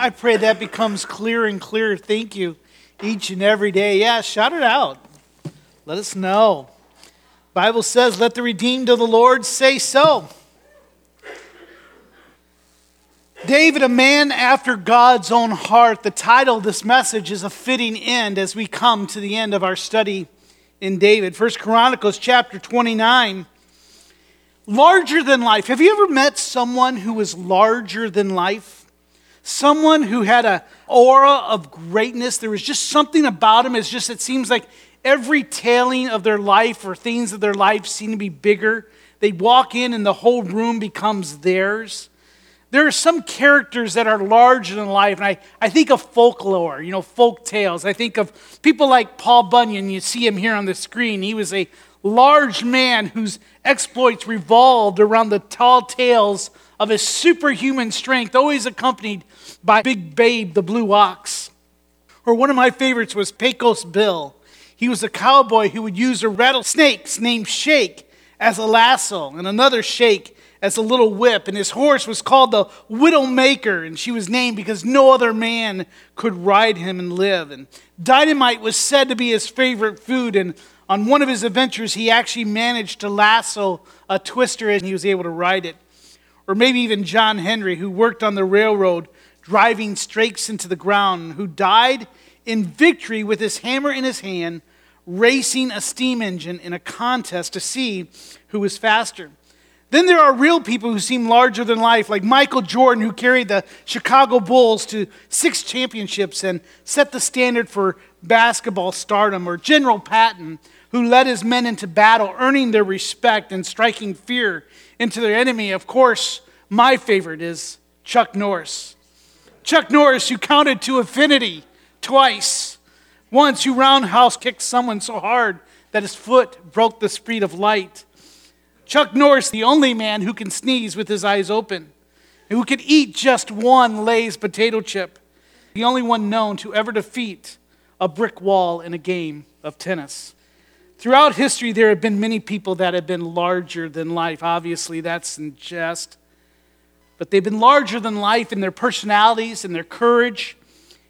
I pray that becomes clear and clearer. Thank you each and every day. Yeah, shout it out. Let us know. Bible says, "Let the redeemed of the Lord say so." David, a man after God's own heart. The title of this message is a fitting end as we come to the end of our study in David. First Chronicles chapter 29 larger than life. Have you ever met someone who was larger than life? Someone who had an aura of greatness. There was just something about him. It's just, it seems like every tailing of their life or things of their life seem to be bigger. They walk in and the whole room becomes theirs. There are some characters that are larger than life, and I, I think of folklore, you know, folk tales. I think of people like Paul Bunyan. You see him here on the screen. He was a large man whose exploits revolved around the tall tales of his superhuman strength, always accompanied by Big Babe, the blue ox. Or one of my favorites was Pecos Bill. He was a cowboy who would use a rattlesnake named Shake as a lasso and another Shake as a little whip. And his horse was called the Widowmaker, and she was named because no other man could ride him and live. And dynamite was said to be his favorite food, and on one of his adventures, he actually managed to lasso a twister and he was able to ride it. Or maybe even John Henry, who worked on the railroad driving strakes into the ground, who died in victory with his hammer in his hand, racing a steam engine in a contest to see who was faster. Then there are real people who seem larger than life, like Michael Jordan, who carried the Chicago Bulls to six championships and set the standard for basketball stardom, or General Patton, who led his men into battle, earning their respect and striking fear into their enemy. Of course, my favorite is Chuck Norris. Chuck Norris, who counted to infinity twice. Once, who roundhouse kicked someone so hard that his foot broke the speed of light. Chuck Norris, the only man who can sneeze with his eyes open, and who can eat just one Lay's potato chip. The only one known to ever defeat a brick wall in a game of tennis. Throughout history, there have been many people that have been larger than life. Obviously, that's in jest. But they've been larger than life in their personalities, in their courage,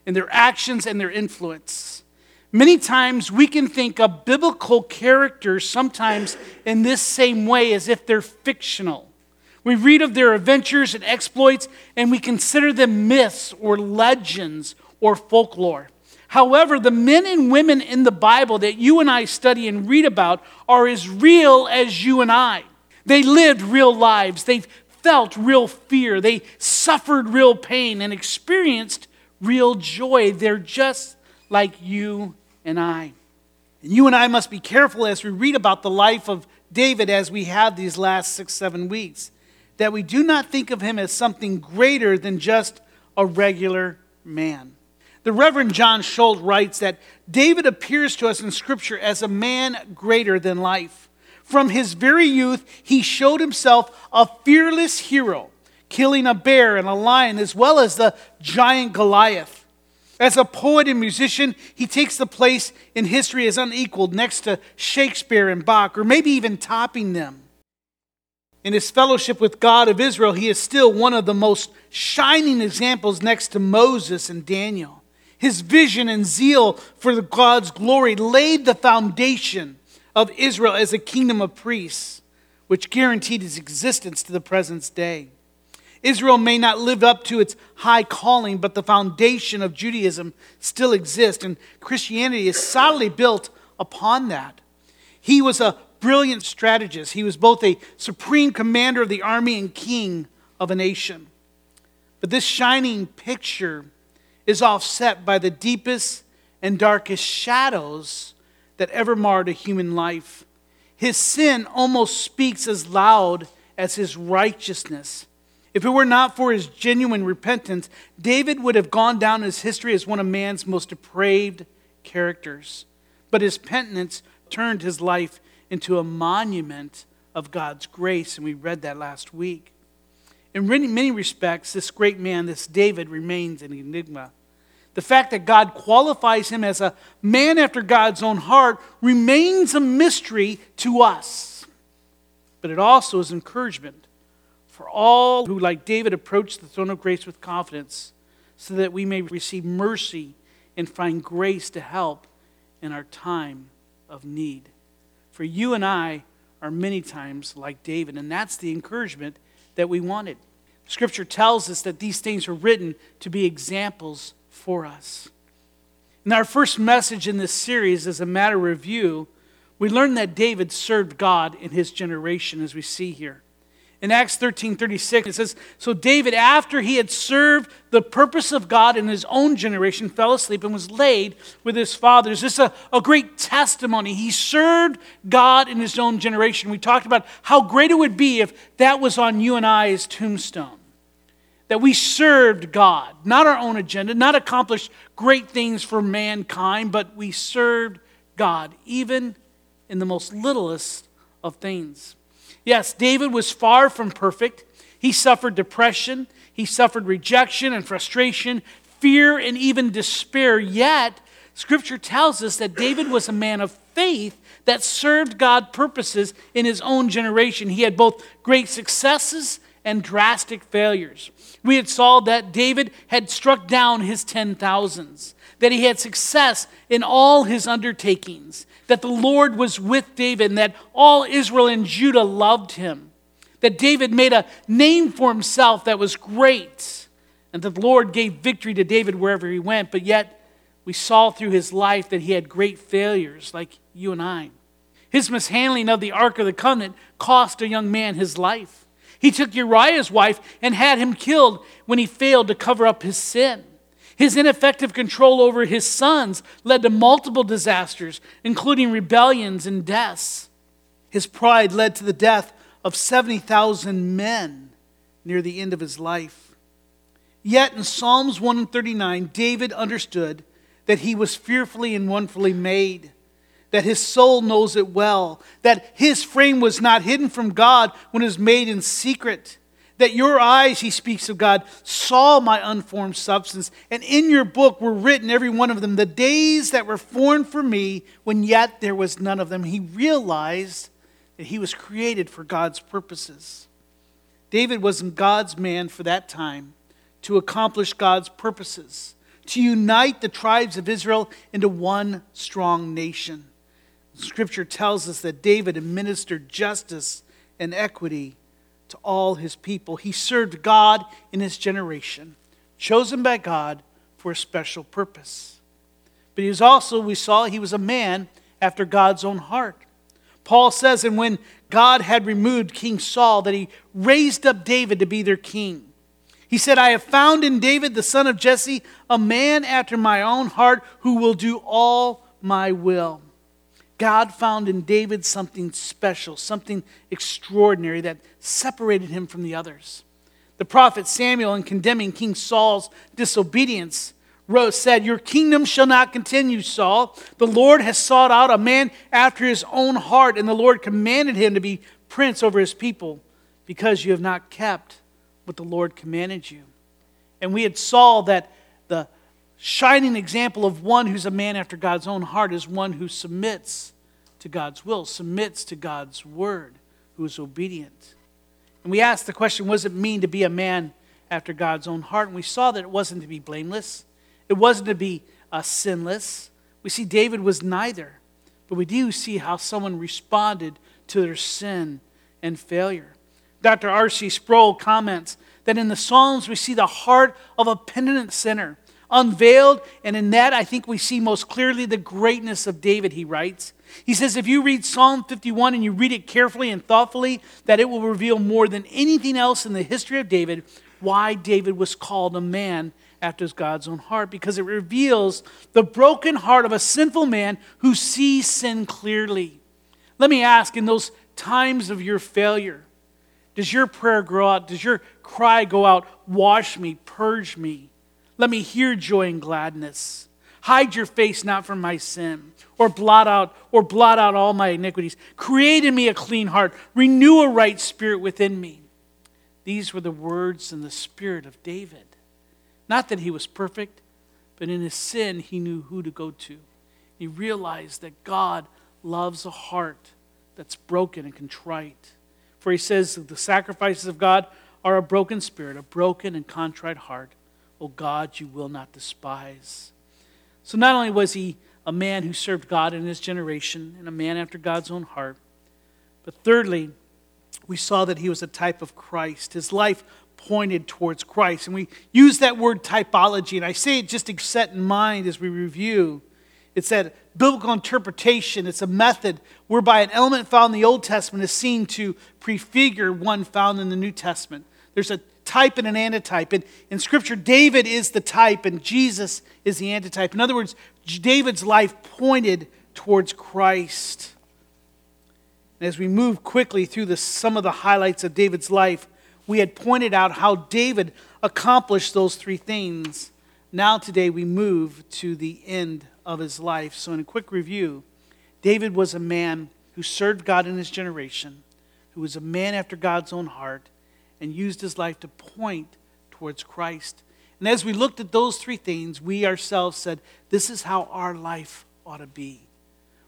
in their actions, and their influence. Many times we can think of biblical characters sometimes in this same way as if they're fictional. We read of their adventures and exploits, and we consider them myths or legends or folklore. However, the men and women in the Bible that you and I study and read about are as real as you and I. They lived real lives. They felt real fear. They suffered real pain and experienced real joy. They're just like you and I. And you and I must be careful as we read about the life of David as we have these last six, seven weeks, that we do not think of him as something greater than just a regular man. The Reverend John Schultz writes that David appears to us in Scripture as a man greater than life. From his very youth, he showed himself a fearless hero, killing a bear and a lion, as well as the giant Goliath. As a poet and musician, he takes the place in history as unequaled next to Shakespeare and Bach, or maybe even topping them. In his fellowship with God of Israel, he is still one of the most shining examples next to Moses and Daniel. His vision and zeal for God's glory laid the foundation of Israel as a kingdom of priests, which guaranteed its existence to the present day. Israel may not live up to its high calling, but the foundation of Judaism still exists, and Christianity is solidly built upon that. He was a brilliant strategist. He was both a supreme commander of the army and king of a nation. But this shining picture is offset by the deepest and darkest shadows that ever marred a human life. His sin almost speaks as loud as his righteousness. If it were not for his genuine repentance, David would have gone down in his history as one of man's most depraved characters. But his penitence turned his life into a monument of God's grace, and we read that last week. In many respects, this great man, this David, remains an enigma. The fact that God qualifies him as a man after God's own heart remains a mystery to us. But it also is encouragement for all who, like David, approach the throne of grace with confidence so that we may receive mercy and find grace to help in our time of need. For you and I are many times like David, and that's the encouragement that we wanted. Scripture tells us that these things are written to be examples for us. In our first message in this series, as a matter of review, we learned that David served God in his generation, as we see here. In Acts 13 36, it says, So David, after he had served the purpose of God in his own generation, fell asleep and was laid with his fathers. This is a, a great testimony. He served God in his own generation. We talked about how great it would be if that was on you and I's tombstone. That we served God, not our own agenda, not accomplished great things for mankind, but we served God, even in the most littlest of things. Yes, David was far from perfect. He suffered depression, he suffered rejection and frustration, fear, and even despair. Yet, Scripture tells us that David was a man of faith that served God purposes in his own generation. He had both great successes and drastic failures. We had saw that David had struck down his ten thousands, that he had success in all his undertakings, that the Lord was with David and that all Israel and Judah loved him. That David made a name for himself that was great. And that the Lord gave victory to David wherever he went. But yet, we saw through his life that he had great failures, like you and I. His mishandling of the Ark of the Covenant cost a young man his life. He took Uriah's wife and had him killed when he failed to cover up his sin. His ineffective control over his sons led to multiple disasters, including rebellions and deaths. His pride led to the death of 70,000 men near the end of his life. Yet in Psalms 139, David understood that he was fearfully and wonderfully made, that his soul knows it well, that his frame was not hidden from God when it was made in secret that your eyes, he speaks of God, saw my unformed substance, and in your book were written, every one of them, the days that were formed for me, when yet there was none of them. He realized that he was created for God's purposes. David was God's man for that time to accomplish God's purposes, to unite the tribes of Israel into one strong nation. Scripture tells us that David administered justice and equity to all his people. He served God in his generation, chosen by God for a special purpose. But he was also, we saw, he was a man after God's own heart. Paul says, and when God had removed King Saul, that he raised up David to be their king. He said, I have found in David, the son of Jesse, a man after my own heart who will do all my will. God found in David something special, something extraordinary that separated him from the others. The prophet Samuel, in condemning King Saul's disobedience, wrote, said, Your kingdom shall not continue, Saul. The Lord has sought out a man after his own heart, and the Lord commanded him to be prince over his people because you have not kept what the Lord commanded you. And we had saw that the shining example of one who's a man after God's own heart is one who submits to God's will, submits to God's word, who is obedient. And we asked the question, what does it mean to be a man after God's own heart? And we saw that it wasn't to be blameless, it wasn't to be uh, sinless. We see David was neither, but we do see how someone responded to their sin and failure. Dr. R.C. Sproul comments that in the Psalms we see the heart of a penitent sinner unveiled. And in that, I think we see most clearly the greatness of David, he writes. He says, if you read Psalm 51 and you read it carefully and thoughtfully, that it will reveal more than anything else in the history of David why David was called a man after God's own heart, because it reveals the broken heart of a sinful man who sees sin clearly. Let me ask, in those times of your failure, Does your prayer grow out? Does your cry go out? Wash me, purge me. Let me hear joy and gladness. Hide your face not from my sin, or blot out, or blot out all my iniquities. Create in me a clean heart. Renew a right spirit within me. These were the words and the spirit of David. Not that he was perfect, but in his sin, he knew who to go to. He realized that God loves a heart that's broken and contrite. For he says the sacrifices of God are a broken spirit, a broken and contrite heart. O God, you will not despise. So not only was he a man who served God in his generation and a man after God's own heart, but thirdly, we saw that he was a type of Christ. His life pointed towards Christ. And we use that word typology, and I say it just to set in mind as we review. It's that biblical interpretation, it's a method whereby an element found in the Old Testament is seen to prefigure one found in the New Testament. There's a type and an antitype. And in Scripture, David is the type and Jesus is the antitype. In other words, David's life pointed towards Christ. And as we move quickly through the, some of the highlights of David's life, we had pointed out how David accomplished those three things. Now, today, we move to the end of his life. So, in a quick review, David was a man who served God in his generation, who was a man after God's own heart, and used his life to point towards Christ. And as we looked at those three things, we ourselves said, This is how our life ought to be.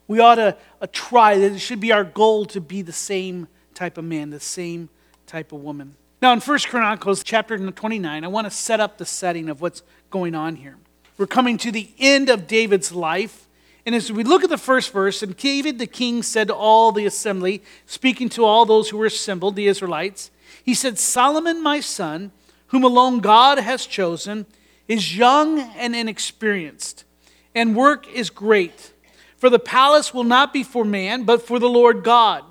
We ought to uh, try, that it should be our goal to be the same type of man, the same type of woman. Now, in 1 Chronicles chapter 29, I want to set up the setting of what's going on here. We're coming to the end of David's life. And as we look at the first verse, and David the king said to all the assembly, speaking to all those who were assembled, the Israelites, he said, Solomon, my son, whom alone God has chosen, is young and inexperienced, and work is great. For the palace will not be for man, but for the Lord God.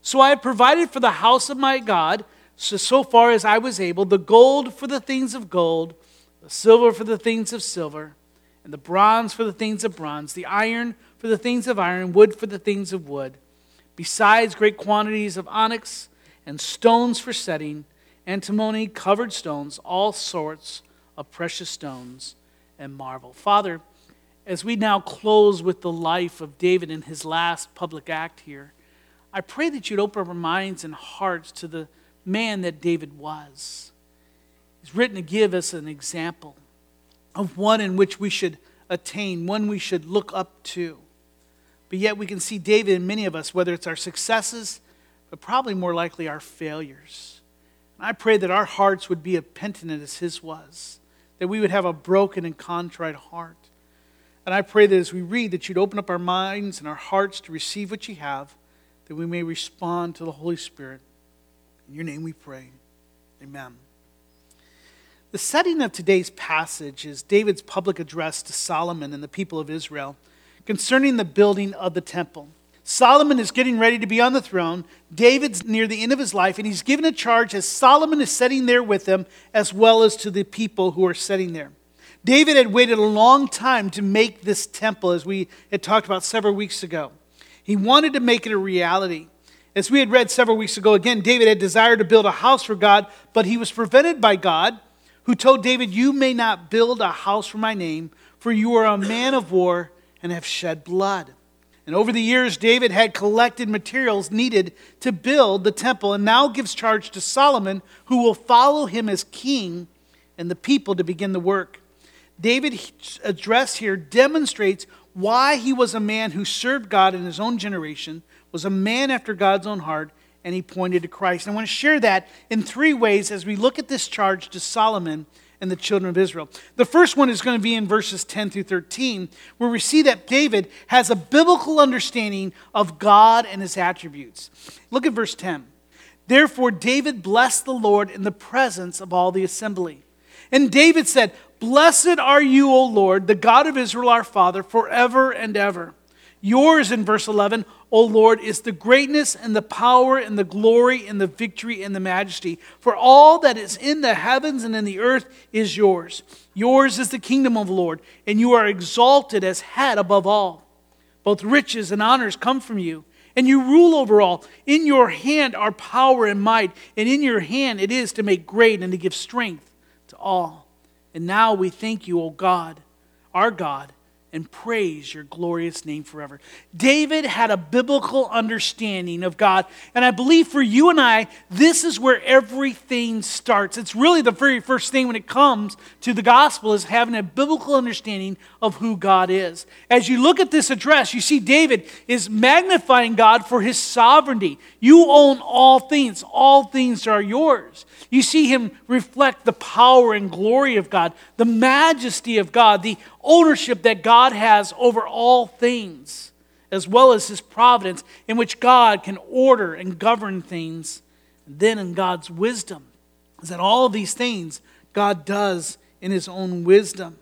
So I have provided for the house of my God, so, so far as I was able, the gold for the things of gold, the silver for the things of silver, and the bronze for the things of bronze, the iron for the things of iron, wood for the things of wood, besides great quantities of onyx and stones for setting, antimony covered stones, all sorts of precious stones and marble. Father, as we now close with the life of David in his last public act here, I pray that you'd open our minds and hearts to the man that David was. He's written to give us an example of one in which we should attain, one we should look up to. But yet we can see David in many of us, whether it's our successes, but probably more likely our failures. And I pray that our hearts would be as penitent as his was, that we would have a broken and contrite heart. And I pray that as we read, that you'd open up our minds and our hearts to receive what you have, that we may respond to the Holy Spirit. In your name we pray. Amen. The setting of today's passage is David's public address to Solomon and the people of Israel concerning the building of the temple. Solomon is getting ready to be on the throne. David's near the end of his life, and he's given a charge as Solomon is sitting there with him, as well as to the people who are sitting there. David had waited a long time to make this temple, as we had talked about several weeks ago. He wanted to make it a reality. As we had read several weeks ago, again, David had desired to build a house for God, but he was prevented by God, who told David, You may not build a house for my name, for you are a man of war and have shed blood. And over the years, David had collected materials needed to build the temple and now gives charge to Solomon, who will follow him as king and the people to begin the work. David's address here demonstrates why he was a man who served God in his own generation, was a man after God's own heart, and he pointed to Christ. And I want to share that in three ways as we look at this charge to Solomon and the children of Israel. The first one is going to be in verses 10 through 13, where we see that David has a biblical understanding of God and his attributes. Look at verse 10. Therefore, David blessed the Lord in the presence of all the assembly. And David said, Blessed are you, O Lord, the God of Israel, our Father, forever and ever. Yours, in verse 11, O Lord, is the greatness and the power and the glory and the victory and the majesty. For all that is in the heavens and in the earth is yours. Yours is the kingdom of the Lord, and you are exalted as head above all. Both riches and honors come from you, and you rule over all. In your hand are power and might, and in your hand it is to make great and to give strength to all. And now we thank you, O God, our God and praise your glorious name forever. David had a biblical understanding of God, and I believe for you and I, this is where everything starts. It's really the very first thing when it comes to the gospel is having a biblical understanding of who God is. As you look at this address, you see David is magnifying God for his sovereignty. You own all things, all things are yours. You see him reflect the power and glory of God, the majesty of God, the ownership that God has over all things, as well as his providence, in which God can order and govern things. And then in God's wisdom, is that all of these things God does in his own wisdom.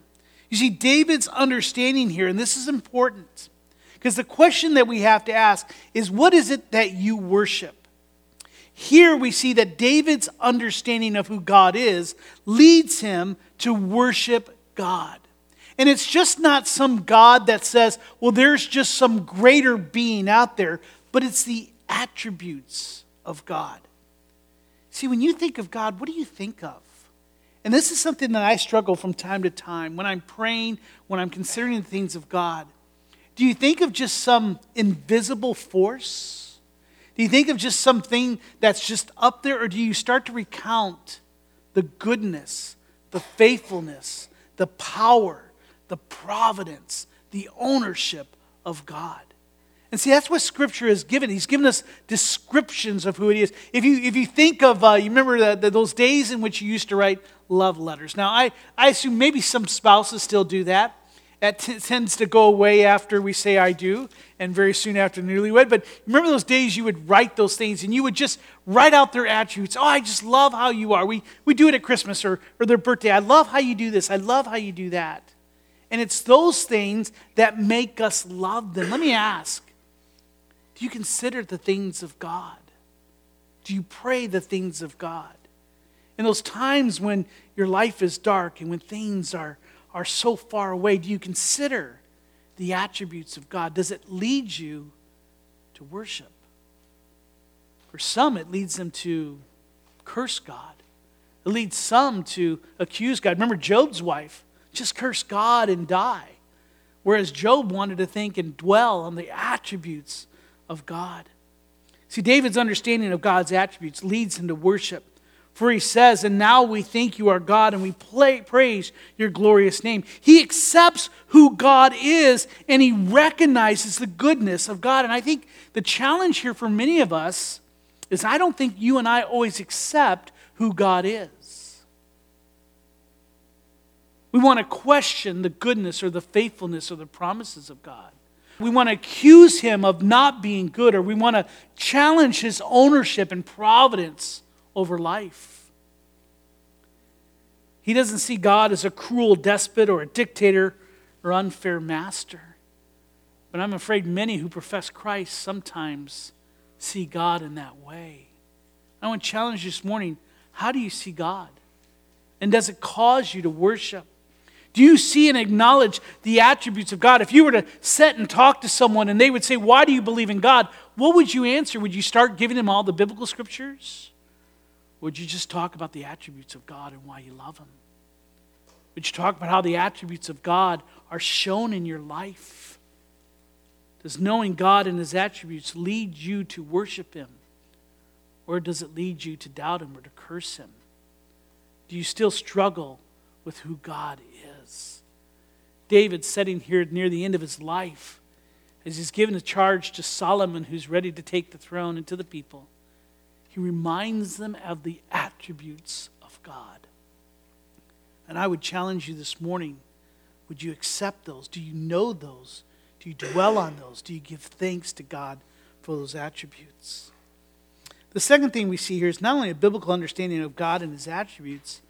You see, David's understanding here, and this is important, because the question that we have to ask is what is it that you worship? Here we see that David's understanding of who God is leads him to worship God. And it's just not some God that says, well, there's just some greater being out there, but it's the attributes of God. See, when you think of God, what do you think of? And this is something that I struggle from time to time when I'm praying, when I'm considering the things of God. Do you think of just some invisible force? Do you think of just something that's just up there, or do you start to recount the goodness, the faithfulness, the power, the providence, the ownership of God. And see, that's what Scripture has given. He's given us descriptions of who He is. If you, if you think of, uh, you remember the, the, those days in which you used to write love letters. Now, I, I assume maybe some spouses still do that. That t- tends to go away after we say I do, and very soon after newlywed. But remember those days you would write those things and you would just write out their attributes. Oh, I just love how you are. We, we do it at Christmas or, or their birthday. I love how you do this. I love how you do that. And it's those things that make us love them. Let me ask do you consider the things of God? Do you pray the things of God? In those times when your life is dark and when things are, are so far away, do you consider the attributes of God? Does it lead you to worship? For some, it leads them to curse God. It leads some to accuse God. Remember Job's wife just curse God and die. Whereas Job wanted to think and dwell on the attributes of God. See, David's understanding of God's attributes leads him to worship. For he says, And now we thank you, our God, and we play, praise your glorious name. He accepts who God is and he recognizes the goodness of God. And I think the challenge here for many of us is I don't think you and I always accept who God is. We want to question the goodness or the faithfulness or the promises of God. We want to accuse him of not being good, or we want to challenge his ownership and providence over life. He doesn't see God as a cruel despot or a dictator or unfair master. But I'm afraid many who profess Christ sometimes see God in that way. I want to challenge you this morning how do you see God? And does it cause you to worship? Do you see and acknowledge the attributes of God? If you were to sit and talk to someone and they would say, Why do you believe in God? What would you answer? Would you start giving them all the biblical scriptures? Would you just talk about the attributes of God and why you love Him? Would you talk about how the attributes of God are shown in your life? Does knowing God and His attributes lead you to worship Him? Or does it lead you to doubt Him or to curse Him? Do you still struggle with who God is. David sitting here near the end of his life as he's given a charge to Solomon, who's ready to take the throne, and to the people. He reminds them of the attributes of God. And I would challenge you this morning would you accept those? Do you know those? Do you dwell on those? Do you give thanks to God for those attributes? The second thing we see here is not only a biblical understanding of God and his attributes,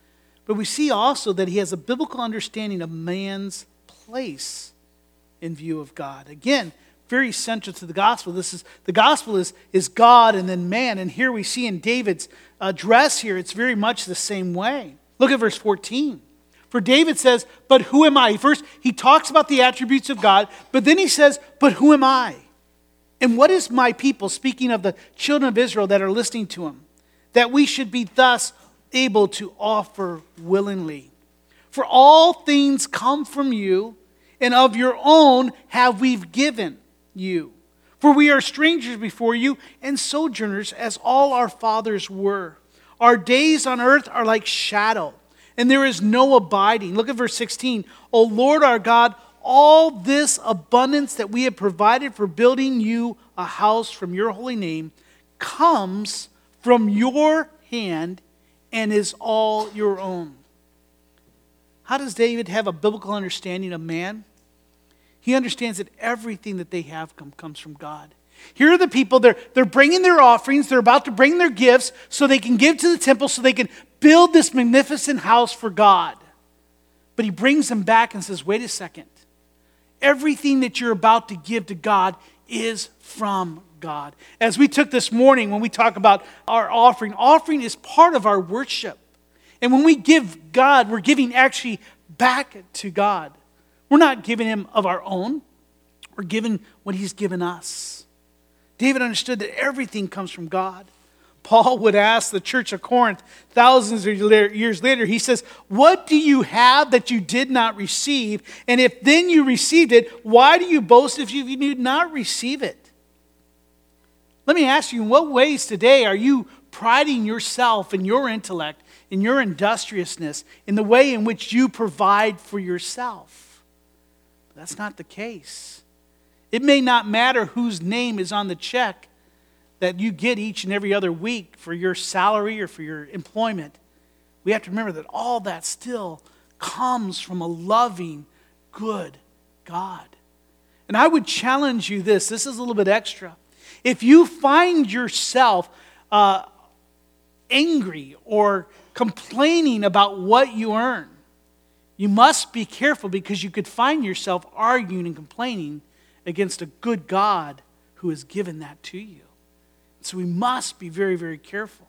but we see also that he has a biblical understanding of man's place in view of God. Again, very central to the gospel. This is the gospel is, is God and then man. And here we see in David's address here, it's very much the same way. Look at verse 14. For David says, But who am I? First, he talks about the attributes of God, but then he says, But who am I? And what is my people, speaking of the children of Israel that are listening to him, that we should be thus able to offer willingly? For all things come from you, and of your own have we given you. For we are strangers before you and sojourners, as all our fathers were. Our days on earth are like shadow, and there is no abiding. Look at verse 16. O Lord our God, all this abundance that we have provided for building you a house from your holy name comes from your hand and is all your own. How does David have a biblical understanding of man? He understands that everything that they have come, comes from God. Here are the people, they're, they're bringing their offerings, they're about to bring their gifts so they can give to the temple, so they can build this magnificent house for God. But he brings them back and says, wait a second. Everything that you're about to give to God is from God. As we took this morning when we talk about our offering, offering is part of our worship. And when we give God, we're giving actually back to God. We're not giving Him of our own, we're giving what He's given us. David understood that everything comes from God. Paul would ask the church of Corinth thousands of years later, he says, What do you have that you did not receive? And if then you received it, why do you boast if you did not receive it? Let me ask you, in what ways today are you priding yourself in your intellect, in your industriousness, in the way in which you provide for yourself? That's not the case. It may not matter whose name is on the check that you get each and every other week for your salary or for your employment, we have to remember that all that still comes from a loving, good God. And I would challenge you this this is a little bit extra. If you find yourself uh, angry or complaining about what you earn, you must be careful because you could find yourself arguing and complaining against a good God who has given that to you. So we must be very, very careful.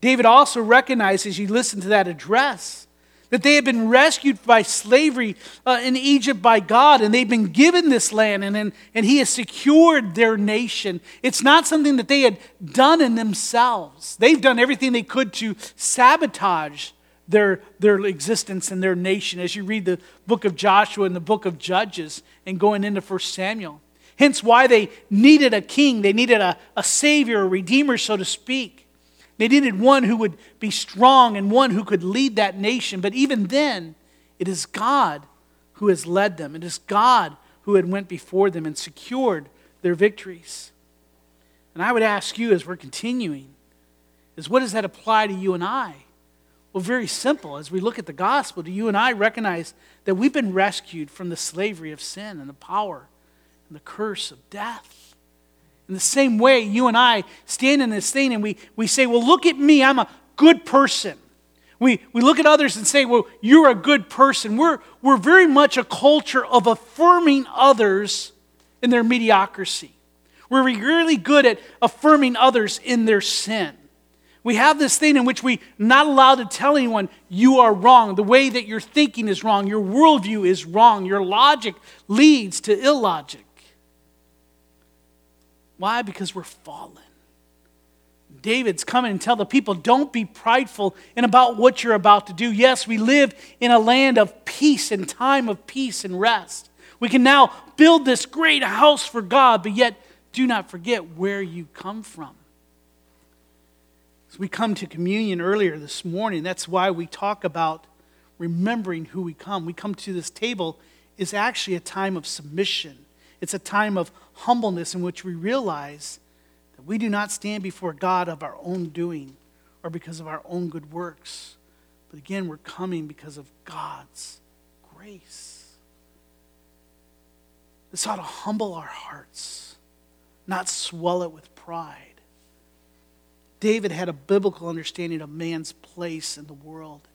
David also recognizes, you listen to that address that they had been rescued by slavery uh, in Egypt by God, and they've been given this land, and, and, and He has secured their nation. It's not something that they had done in themselves. They've done everything they could to sabotage their, their existence and their nation as you read the book of Joshua and the book of Judges and going into 1 Samuel. Hence, why they needed a king. They needed a, a savior, a redeemer, so to speak. They needed one who would be strong and one who could lead that nation. But even then, it is God who has led them. It is God who had went before them and secured their victories. And I would ask you as we're continuing, is what does that apply to you and I? Well, very simple. As we look at the gospel, do you and I recognize that we've been rescued from the slavery of sin and the power and the curse of death. In the same way, you and I stand in this thing and we, we say, Well, look at me, I'm a good person. We, we look at others and say, Well, you're a good person. We're, we're very much a culture of affirming others in their mediocrity. We're really good at affirming others in their sin. We have this thing in which we're not allowed to tell anyone you are wrong. The way that you're thinking is wrong. Your worldview is wrong. Your logic leads to illogic. Why? Because we're fallen. David's coming and tell the people, don't be prideful in about what you're about to do. Yes, we live in a land of peace and time of peace and rest. We can now build this great house for God, but yet do not forget where you come from. As we come to communion earlier this morning, that's why we talk about remembering who we come. We come to this table is actually a time of submission it's a time of humbleness in which we realize that we do not stand before God of our own doing or because of our own good works. But again, we're coming because of God's grace. This ought to humble our hearts, not swell it with pride. David had a biblical understanding of man's place in the world.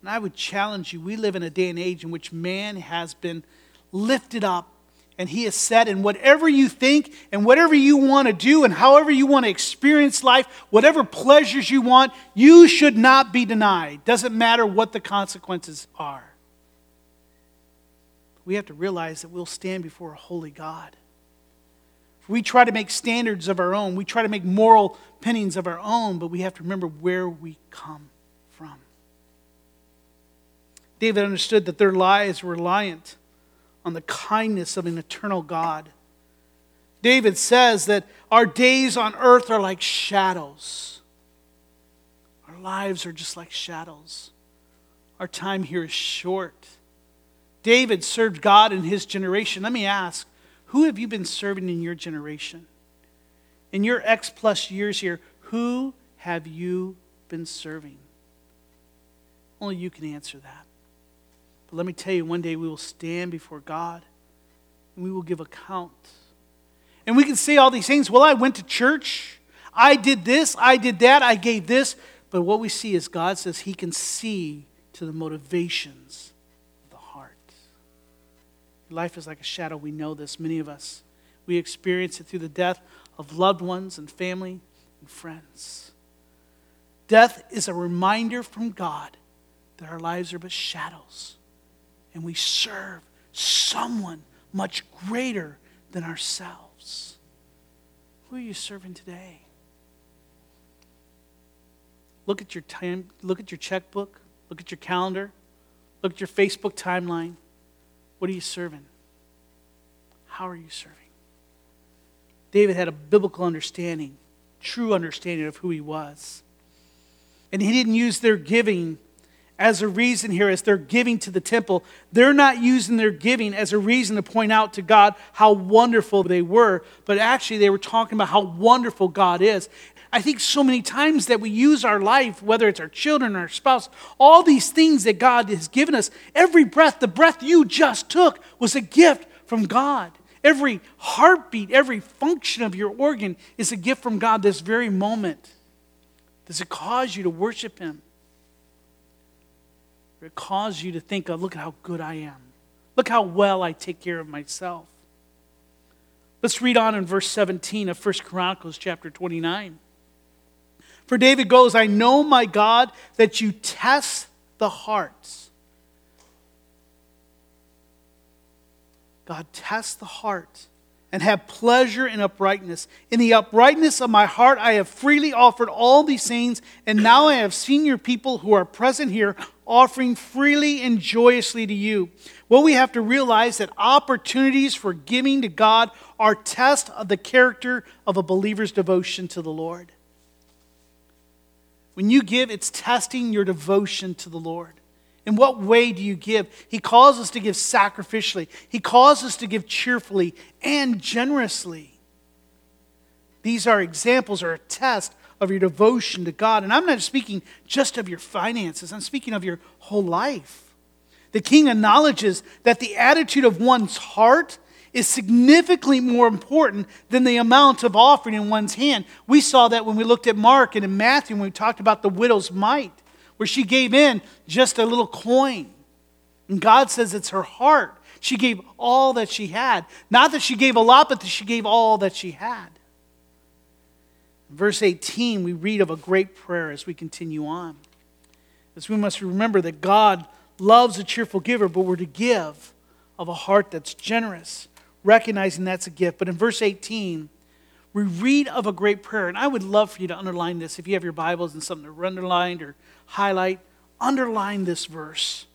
And I would challenge you we live in a day and age in which man has been lifted up and He has said, and whatever you think and whatever you want to do and however you want to experience life, whatever pleasures you want, you should not be denied. Doesn't matter what the consequences are. We have to realize that we'll stand before a holy God. We try to make standards of our own. We try to make moral opinions of our own, but we have to remember where we come from. David understood that their lives were reliant on the kindness of an eternal God. David says that our days on earth are like shadows. Our lives are just like shadows. Our time here is short. David served God in his generation. Let me ask, who have you been serving in your generation? In your X plus years here, who have you been serving? Only you can answer that. But let me tell you, one day we will stand before God and we will give account. And we can say all these things. Well, I went to church. I did this. I did that. I gave this. But what we see is God says He can see to the motivations of the heart. Life is like a shadow. We know this, many of us. We experience it through the death of loved ones and family and friends. Death is a reminder from God that our lives are but shadows and we serve someone much greater than ourselves. Who are you serving today? Look at your time, look at your checkbook, look at your calendar, look at your Facebook timeline. What are you serving? How are you serving? David had a biblical understanding, true understanding of who he was. And he didn't use their giving as a reason here as they're giving to the temple. They're not using their giving as a reason to point out to God how wonderful they were, but actually they were talking about how wonderful God is. I think so many times that we use our life, whether it's our children our spouse, all these things that God has given us, every breath, the breath you just took was a gift from God. Every heartbeat, every function of your organ is a gift from God this very moment. Does it cause you to worship Him? It cause you to think, oh, look at how good I am. Look how well I take care of myself. Let's read on in verse 17 of 1 Chronicles chapter 29. For David goes, I know, my God, that you test the hearts. God tests the heart and have pleasure in uprightness. In the uprightness of my heart, I have freely offered all these things, and now I have seen your people who are present here offering freely and joyously to you. Well, we have to realize that opportunities for giving to God are tests of the character of a believer's devotion to the Lord. When you give, it's testing your devotion to the Lord. In what way do you give? He calls us to give sacrificially, He calls us to give cheerfully and generously. These are examples or a test of your devotion to God. And I'm not speaking just of your finances, I'm speaking of your whole life. The king acknowledges that the attitude of one's heart is significantly more important than the amount of offering in one's hand. We saw that when we looked at Mark and in Matthew when we talked about the widow's mite where she gave in just a little coin. And God says it's her heart. She gave all that she had. Not that she gave a lot, but that she gave all that she had. Verse 18, we read of a great prayer as we continue on. As we must remember that God loves a cheerful giver, but we're to give of a heart that's generous, recognizing that's a gift. But in verse 18, we read of a great prayer. And I would love for you to underline this if you have your Bibles and something to underline or highlight. Underline this verse.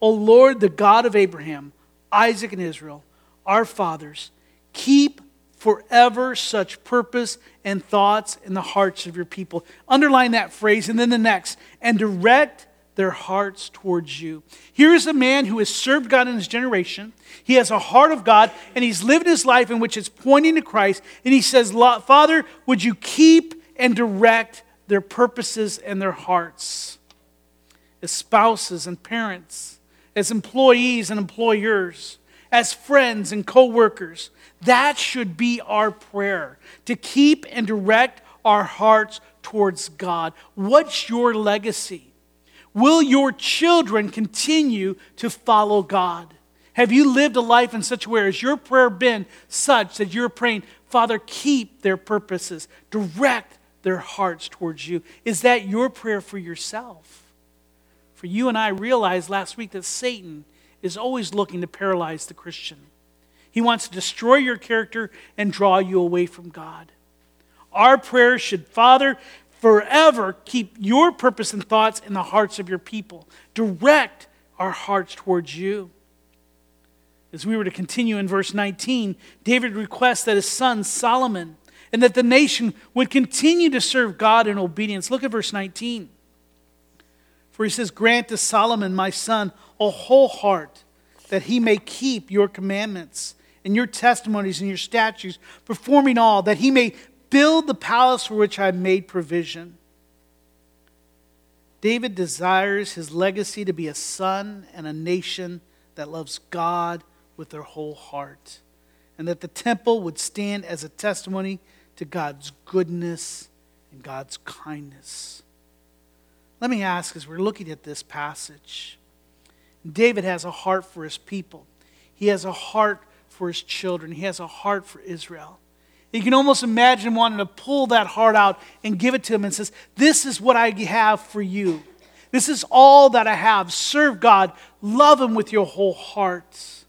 O Lord, the God of Abraham, Isaac, and Israel, our fathers, keep forever such purpose and thoughts in the hearts of your people. Underline that phrase, and then the next, and direct their hearts towards you. Here is a man who has served God in his generation. He has a heart of God, and he's lived his life in which it's pointing to Christ. And he says, Father, would you keep and direct their purposes and their hearts? As spouses and parents, as employees and employers, as friends and co workers, that should be our prayer to keep and direct our hearts towards God. What's your legacy? Will your children continue to follow God? Have you lived a life in such a way? Has your prayer been such that you're praying, Father, keep their purposes, direct their hearts towards you? Is that your prayer for yourself? For you and I realized last week that Satan is always looking to paralyze the Christian. He wants to destroy your character and draw you away from God. Our prayer should, Father, forever keep your purpose and thoughts in the hearts of your people. Direct our hearts towards you. As we were to continue in verse 19, David requests that his son Solomon and that the nation would continue to serve God in obedience. Look at verse 19. For he says, Grant to Solomon, my son, a whole heart, that he may keep your commandments and your testimonies and your statutes, performing all, that he may build the palace for which I made provision. David desires his legacy to be a son and a nation that loves God with their whole heart, and that the temple would stand as a testimony to God's goodness and God's kindness. Let me ask as we're looking at this passage David has a heart for his people, he has a heart for his children, he has a heart for Israel. You can almost imagine wanting to pull that heart out and give it to him and says, This is what I have for you. This is all that I have. Serve God. Love him with your whole heart.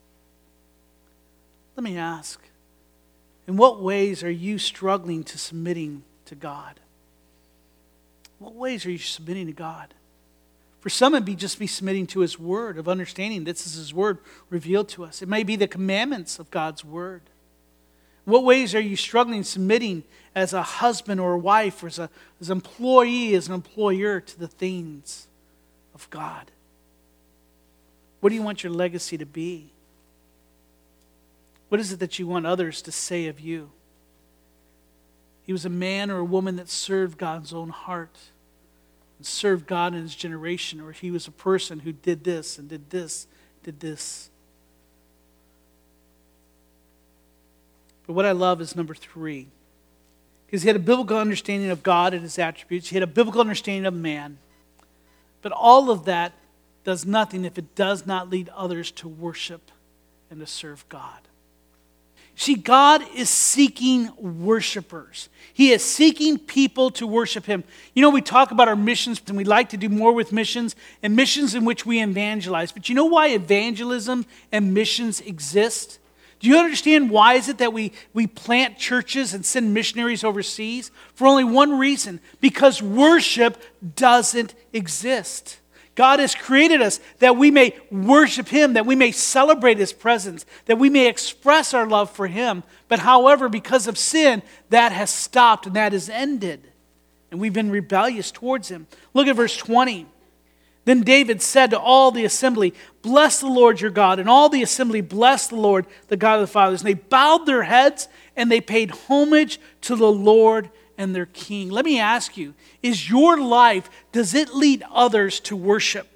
Let me ask in what ways are you struggling to submitting to God? What ways are you submitting to God? For some, it'd be just be submitting to His Word, of understanding this is His Word revealed to us. It may be the commandments of God's Word. What ways are you struggling submitting as a husband or a wife, or as, a, as an employee, as an employer to the things of God? What do you want your legacy to be? What is it that you want others to say of you? He was a man or a woman that served God's own heart and served God in his generation, or he was a person who did this and did this, did this. But what I love is number three. Because he had a biblical understanding of God and his attributes, he had a biblical understanding of man. But all of that does nothing if it does not lead others to worship and to serve God. See, God is seeking worshipers. He is seeking people to worship Him. You know, we talk about our missions and we like to do more with missions and missions in which we evangelize. But you know why evangelism and missions exist? Do you understand why is it that we, we plant churches and send missionaries overseas? For only one reason because worship doesn't exist. God has created us that we may worship Him, that we may celebrate His presence, that we may express our love for Him. But however, because of sin, that has stopped and that has ended. And we've been rebellious towards Him. Look at verse 20. Then David said to all the assembly, Bless the Lord your God. And all the assembly blessed the Lord, the God of the fathers. And they bowed their heads and they paid homage to the Lord and their king. Let me ask you is your life, does it lead others to worship?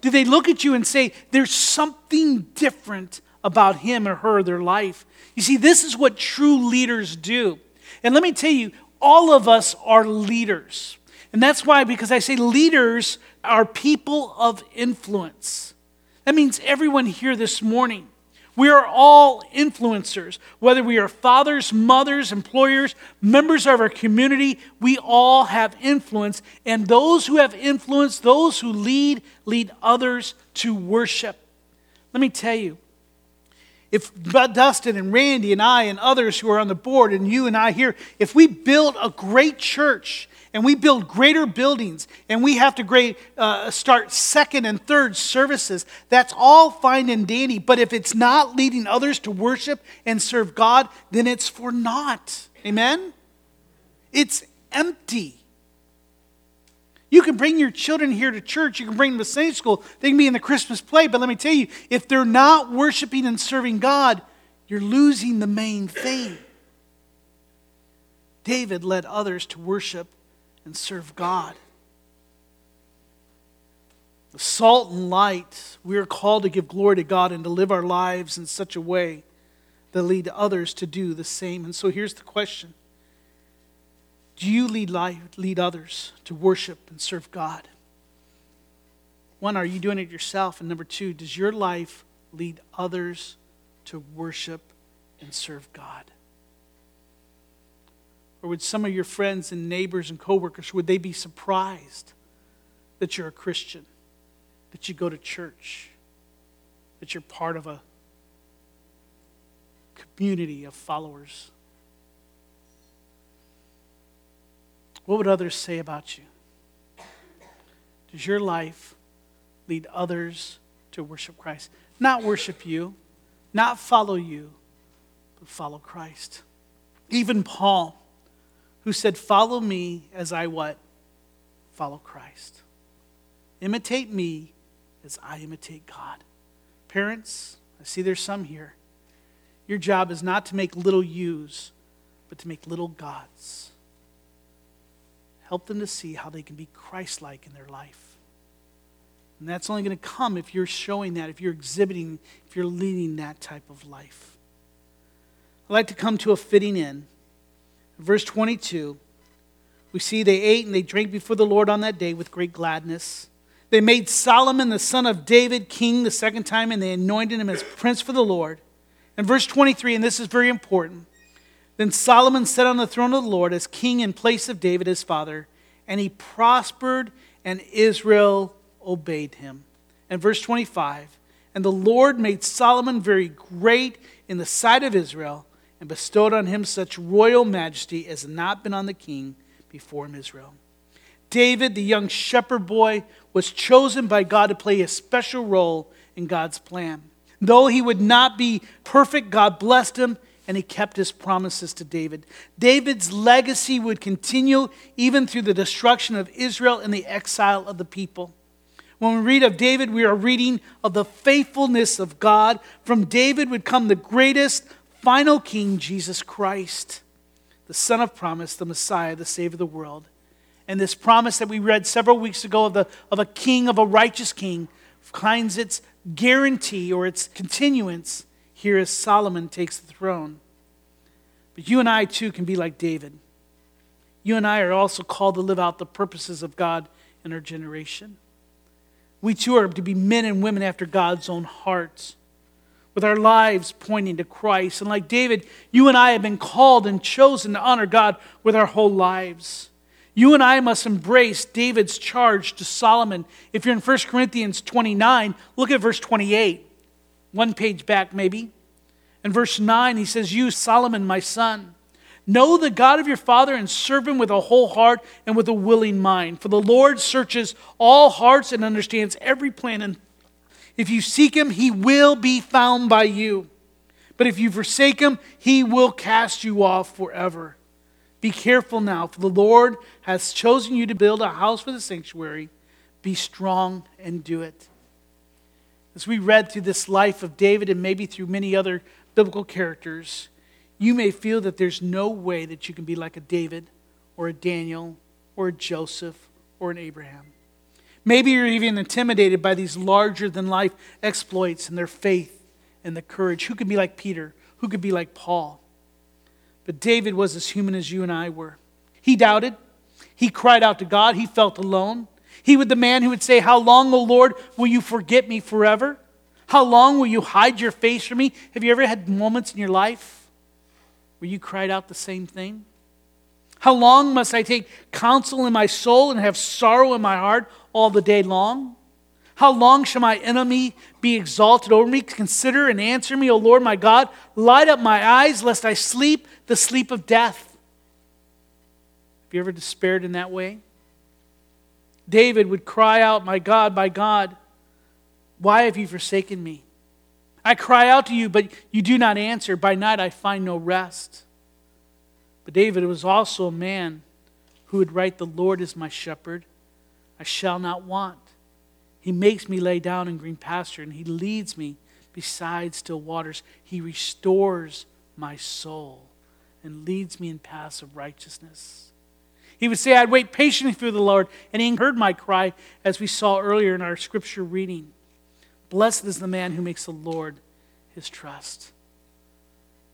Do they look at you and say, there's something different about him or her, their life? You see, this is what true leaders do. And let me tell you, all of us are leaders. And that's why, because I say leaders are people of influence. That means everyone here this morning we are all influencers, whether we are fathers, mothers, employers, members of our community, we all have influence. And those who have influence, those who lead, lead others to worship. Let me tell you, if Dustin and Randy and I and others who are on the board and you and I here, if we build a great church and we build greater buildings and we have to great, uh, start second and third services, that's all fine and dandy. But if it's not leading others to worship and serve God, then it's for naught. Amen? It's empty. You can bring your children here to church. You can bring them to Sunday school. They can be in the Christmas play. But let me tell you, if they're not worshiping and serving God, you're losing the main thing. David led others to worship and serve God. The salt and light, we are called to give glory to God and to live our lives in such a way that lead others to do the same. And so here's the question Do you lead, life, lead others to worship and serve God? One, are you doing it yourself? And number two, does your life lead others to worship and serve God? Or would some of your friends and neighbors and coworkers, would they be surprised that you're a Christian, that you go to church, that you're part of a community of followers. What would others say about you? Does your life lead others to worship Christ? Not worship you, not follow you, but follow Christ. Even Paul, who said, Follow me as I what? Follow Christ. Imitate me as I imitate God. Parents, I see there's some here. Your job is not to make little yous, but to make little gods. Help them to see how they can be Christ like in their life. And that's only going to come if you're showing that, if you're exhibiting, if you're leading that type of life. I'd like to come to a fitting end. Verse 22, we see they ate and they drank before the Lord on that day with great gladness. They made Solomon, the son of David, king the second time, and they anointed him as prince for the Lord. And verse 23, and this is very important. Then Solomon sat on the throne of the Lord as king in place of David his father, and he prospered, and Israel obeyed him. And verse 25, and the Lord made Solomon very great in the sight of Israel, and bestowed on him such royal majesty as had not been on the king before him Israel. David, the young shepherd boy, was chosen by God to play a special role in God's plan. Though he would not be perfect, God blessed him and he kept his promises to David. David's legacy would continue even through the destruction of Israel and the exile of the people. When we read of David, we are reading of the faithfulness of God. From David would come the greatest final king, Jesus Christ, the Son of promise, the Messiah, the Savior of the world. And this promise that we read several weeks ago of, the, of a king, of a righteous king, finds its guarantee or its continuance here as Solomon takes the throne. But you and I, too, can be like David. You and I are also called to live out the purposes of God in our generation. We, too, are to be men and women after God's own hearts, with our lives pointing to Christ. And like David, you and I have been called and chosen to honor God with our whole lives. You and I must embrace David's charge to Solomon. If you're in 1 Chronicles 29, look at verse 28. One page back, maybe. In verse 9, he says, You, Solomon, my son, know the God of your father and serve him with a whole heart and with a willing mind. For the Lord searches all hearts and understands every plan. And if you seek him, he will be found by you. But if you forsake him, he will cast you off forever. Be careful now, for the Lord has chosen you to build a house for the sanctuary. Be strong and do it. As we read through this life of David and maybe through many other biblical characters, you may feel that there's no way that you can be like a David or a Daniel or a Joseph or an Abraham. Maybe you're even intimidated by these larger than life exploits and their faith and the courage. Who could be like Peter? Who could be like Paul? But David was as human as you and I were. He doubted. He cried out to God. He felt alone. He was the man who would say, How long, O Lord, will you forget me forever? How long will you hide your face from me? Have you ever had moments in your life where you cried out the same thing? How long must I take counsel in my soul and have sorrow in my heart all the day long? How long shall my enemy be exalted over me? Consider and answer me, O Lord my God. Light up my eyes, lest I sleep the sleep of death. Have you ever despaired in that way? David would cry out, My God, my God, why have you forsaken me? I cry out to you, but you do not answer. By night I find no rest. But David was also a man who would write, The Lord is my shepherd, I shall not want. He makes me lay down in green pasture, and He leads me beside still waters. He restores my soul and leads me in paths of righteousness. He would say, I'd wait patiently for the Lord, and He heard my cry, as we saw earlier in our scripture reading. Blessed is the man who makes the Lord his trust.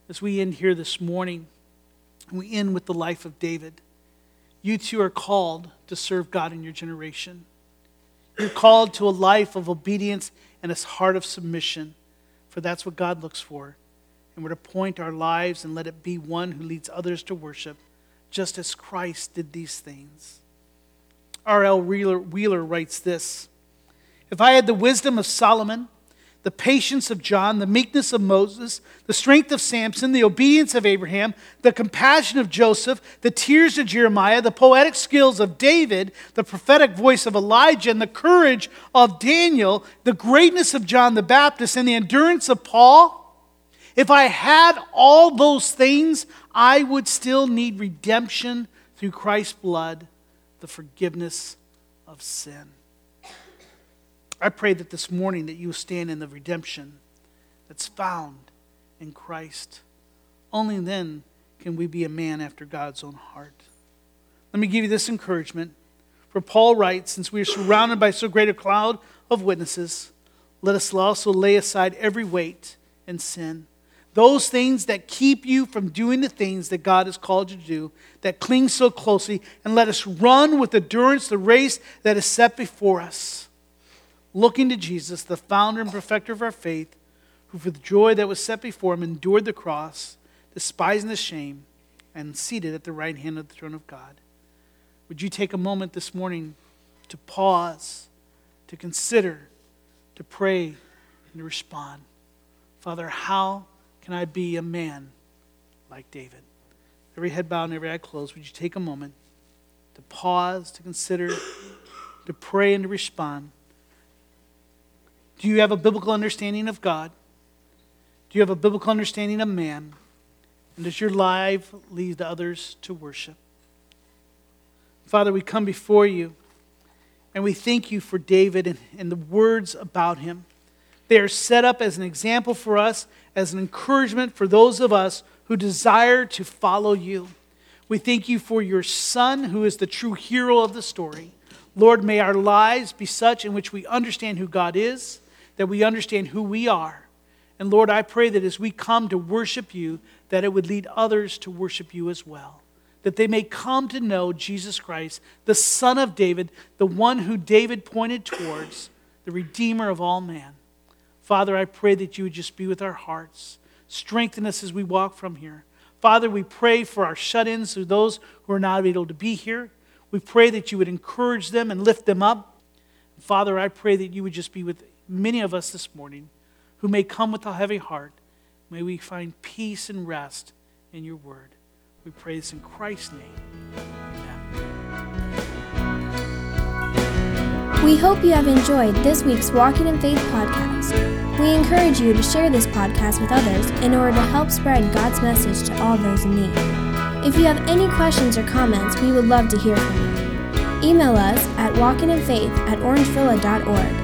As we end here this morning, we end with the life of David. You too are called to serve God in your generation. You're called to a life of obedience and a heart of submission, for that's what God looks for. And we're to point our lives and let it be one who leads others to worship, just as Christ did these things. R.L. Wheeler, Wheeler writes this If I had the wisdom of Solomon, the patience of John, the meekness of Moses, the strength of Samson, the obedience of Abraham, the compassion of Joseph, the tears of Jeremiah, the poetic skills of David, the prophetic voice of Elijah, and the courage of Daniel, the greatness of John the Baptist, and the endurance of Paul, if I had all those things, I would still need redemption through Christ's blood, the forgiveness of sin. I pray that this morning that you stand in the redemption that's found in Christ. Only then can we be a man after God's own heart. Let me give you this encouragement. For Paul writes, since we are surrounded by so great a cloud of witnesses, let us also lay aside every weight and sin. Those things that keep you from doing the things that God has called you to do, that cling so closely, and let us run with endurance the race that is set before us looking to Jesus, the founder and perfecter of our faith, who for the joy that was set before him endured the cross, despising the shame, and seated at the right hand of the throne of God. Would you take a moment this morning to pause, to consider, to pray, and to respond? Father, how can I be a man like David? Every head bowed and every eye closed, would you take a moment to pause, to consider, to pray, and to respond? Do you have a biblical understanding of God? Do you have a biblical understanding of man? And does your life lead others to worship? Father, we come before you and we thank you for David and, and the words about him. They are set up as an example for us, as an encouragement for those of us who desire to follow you. We thank you for your son, who is the true hero of the story. Lord, may our lives be such in which we understand who God is that we understand who we are. And Lord, I pray that as we come to worship you, that it would lead others to worship you as well. That they may come to know Jesus Christ, the Son of David, the one who David pointed towards, the Redeemer of all man. Father, I pray that you would just be with our hearts. Strengthen us as we walk from here. Father, we pray for our shut ins, those who are not able to be here. We pray that you would encourage them and lift them up. Father, I pray that you would just be with many of us this morning who may come with a heavy heart, may we find peace and rest in your word. We pray this in Christ's name. We hope you have enjoyed this week's Walking in Faith podcast. We encourage you to share this podcast with others in order to help spread God's message to all those in need. If you have any questions or comments, we would love to hear from you. Email us at walkinginfaith at orangevilla.org.